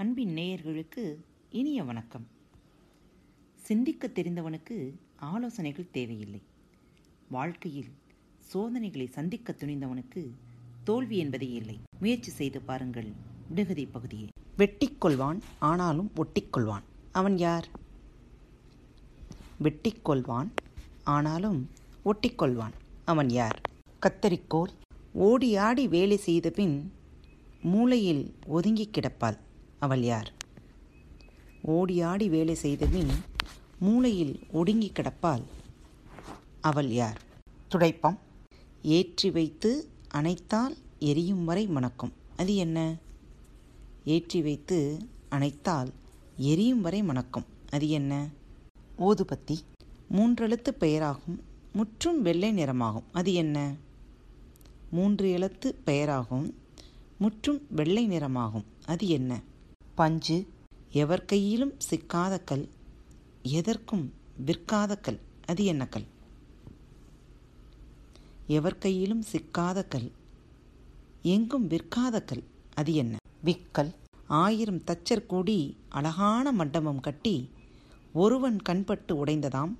அன்பின் நேயர்களுக்கு இனிய வணக்கம். சிந்திக்க தெரிந்தவனுக்கு ஆலோசனைகள் தேவையில்லை. வாழ்க்கையில் சோதனைகளை சந்திக்க துணிந்தவனுக்கு தோல்வி என்பதே இல்லை. முயற்சி செய்து பாருங்கள் விடுகதை பகுதியை. வெட்டிக்கொள்வான் ஆனாலும் ஒட்டிக்கொள்வான். அவன் யார்? வெட்டிக்கொள்வான் ஆனாலும் ஒட்டிக்கொள்வான். அவன் யார்? கத்தரிக்கோல். ஓடி ஆடி வேலை செய்த பின் மூளையில் ஒதுங்கி கிடப்பாள். அவள் யார்? ஓடி ஆடி வேலை செய்த பின் மூளையில் ஒடுங்கி கிடப்பால் அவள் யார்? துடைப்பம். ஏற்றி வைத்து அணைத்தால் எரியும் வரை மணக்கும். அது என்ன? ஏற்றி வைத்து அணைத்தால் எரியும் வரை மணக்கும். அது என்ன? ஓதுபத்தி. மூன்றெழுத்து பெயராகும். முற்றும் வெள்ளை நிறமாகும். அது என்ன? மூன்று எழுத்து பெயராகும். முற்றும் வெள்ளை நிறமாகும். அது என்ன? பஞ்சு எவர் கையிலும் சிக்காத கல் எதற்கும் விற்காத கல் அது என்ன கல்? எவர் கையிலும் சிக்காத கல் எங்கும் விற்காத கல் அது என்ன? விக்கல் ஆயிரம் தச்சர் கூடி அழகான மண்டபம் கட்டி ஒருவன் கண்பட்டு உடைந்ததாம்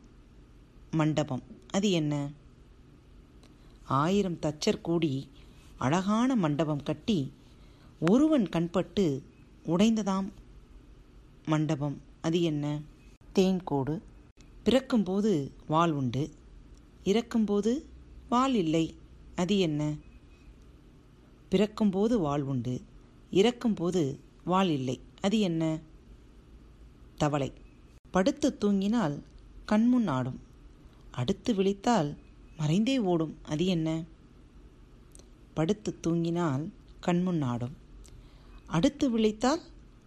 மண்டபம் அது என்ன? ஆயிரம் தச்சர் கூடி அழகான மண்டபம் கட்டி ஒருவன் கண்பட்டு உடைந்ததாம் மண்டபம். அது என்ன? தேன்கோடு. பிறக்கும்போது வாள் உண்டு. இறக்கும்போது வாள் இல்லை. அது என்ன? பிறக்கும்போது வாள் உண்டு. இறக்கும்போது வாள் இல்லை. அது என்ன? தவளை. படுத்து தூங்கினால் கண்முன் ஆடும். அடுத்து விழித்தால் மறைந்தே ஓடும். அது என்ன? படுத்து தூங்கினால் கண்முன் ஆடும். அடுத்து விழித்தால்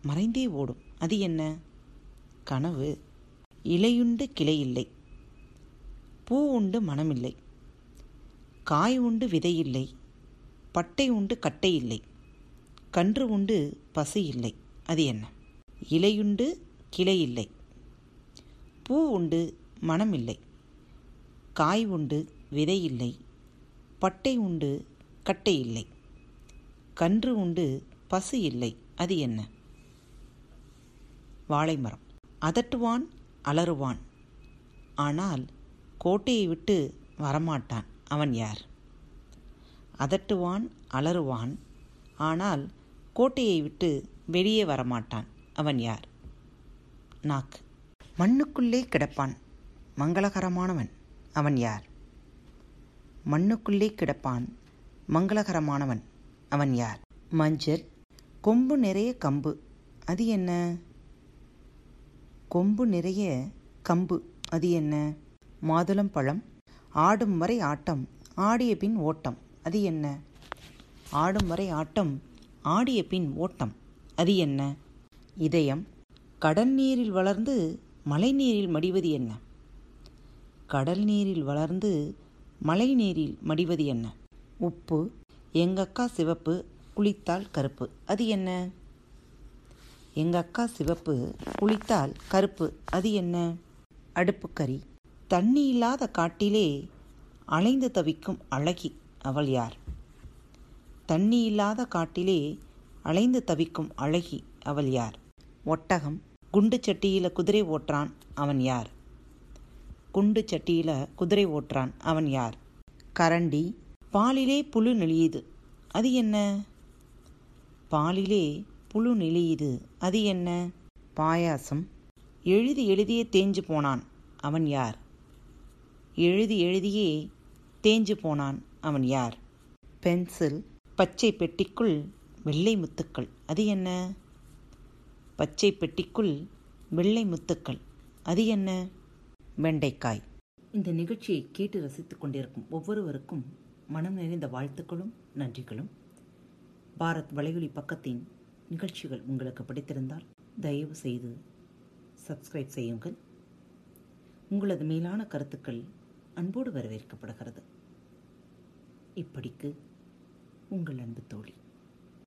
மறைந்தே ஓடும். அது என்ன? கனவு. இலையுண்டு கிளை இல்லை பூ உண்டு மனமில்லை. காய் உண்டு விதை இல்லை பட்டை உண்டு கட்டை இல்லை கன்று உண்டு பசி இல்லை அது என்ன? இலையுண்டு கிளை இல்லை பூ உண்டு மனம் இல்லை காய் உண்டு விதை இல்லை பட்டை உண்டு கட்டை இல்லை கன்று உண்டு பசு இல்லை. அது என்ன? வாழைமரம். அதட்டுவான் அலறுவான். ஆனால் கோட்டையை விட்டு வரமாட்டான். அவன் யார்? அதட்டுவான் அலறுவான். ஆனால் கோட்டையை விட்டு வெளியே வரமாட்டான். அவன் யார்? நாக்கு. மண்ணுக்குள்ளே கிடப்பான். மங்களகரமானவன். அவன் யார்? மண்ணுக்குள்ளே கிடப்பான். மங்களகரமானவன். அவன் யார்? மஞ்சள் கொம்பு நிறைய கம்பு. அது என்ன? கொம்பு நிறைய கம்பு. அது என்ன? மாதுளம் பழம். ஆடும் வரை ஆட்டம் ஆடிய பின் ஓட்டம். அது என்ன? ஆடும் வரை ஆட்டம் ஆடிய பின் ஓட்டம். அது என்ன? இதயம். கடல் நீரில் வளர்ந்து மழை நீரில் மடிவது என்ன? கடல் நீரில் வளர்ந்து மழை நீரில் மடிவது என்ன? உப்பு. எங்கக்கா சிவப்பு குளித்தால் கருப்பு. அது என்ன? எங்கக்கா சிவப்பு குளித்தால் கருப்பு. அது என்ன? அடுப்புக்கறி தண்ணி இல்லாத காட்டிலே அலைந்து தவிக்கும் அழகி அவள் யார்? தண்ணி இல்லாத காட்டிலே அலைந்து தவிக்கும் அழகி அவள் யார்? ஒட்டகம். குண்டு சட்டியில் குதிரை ஓட்டுறான் அவன் யார்? குண்டு சட்டியில் குதிரை ஓட்டுறான் அவன் யார்? கரண்டி. பாலிலே புழு நெளியுது. அது என்ன? பாலிலே புழு நெளியுது. அது என்ன? பாயாசம். எழுதி எழுதியே தேஞ்சு போனான் அவன் யார்? எழுதி எழுதியே தேஞ்சு போனான் அவன் யார்? பென்சில். பச்சை பெட்டிக்குள் வெள்ளை முத்துக்கள். அது என்ன? பச்சை பெட்டிக்குள் வெள்ளை முத்துக்கள். அது என்ன? வெண்டைக்காய். இந்த நிகழ்ச்சியை கேட்டு ரசித்துக் கொண்டிருக்கும் ஒவ்வொருவருக்கும் மனம் நிறைந்த வாழ்த்துக்களும் நன்றிகளும். பாரத் வலையொலி பக்கத்தின் நிகழ்ச்சிகள் உங்களுக்கு பிடித்திருந்தால் தயவு செய்து சப்ஸ்கிரைப் செய்யுங்கள். உங்களது மேலான கருத்துக்கள் அன்போடு வரவேற்கப்படுகிறது. இப்படிக்கு உங்கள் அன்பு தோழி.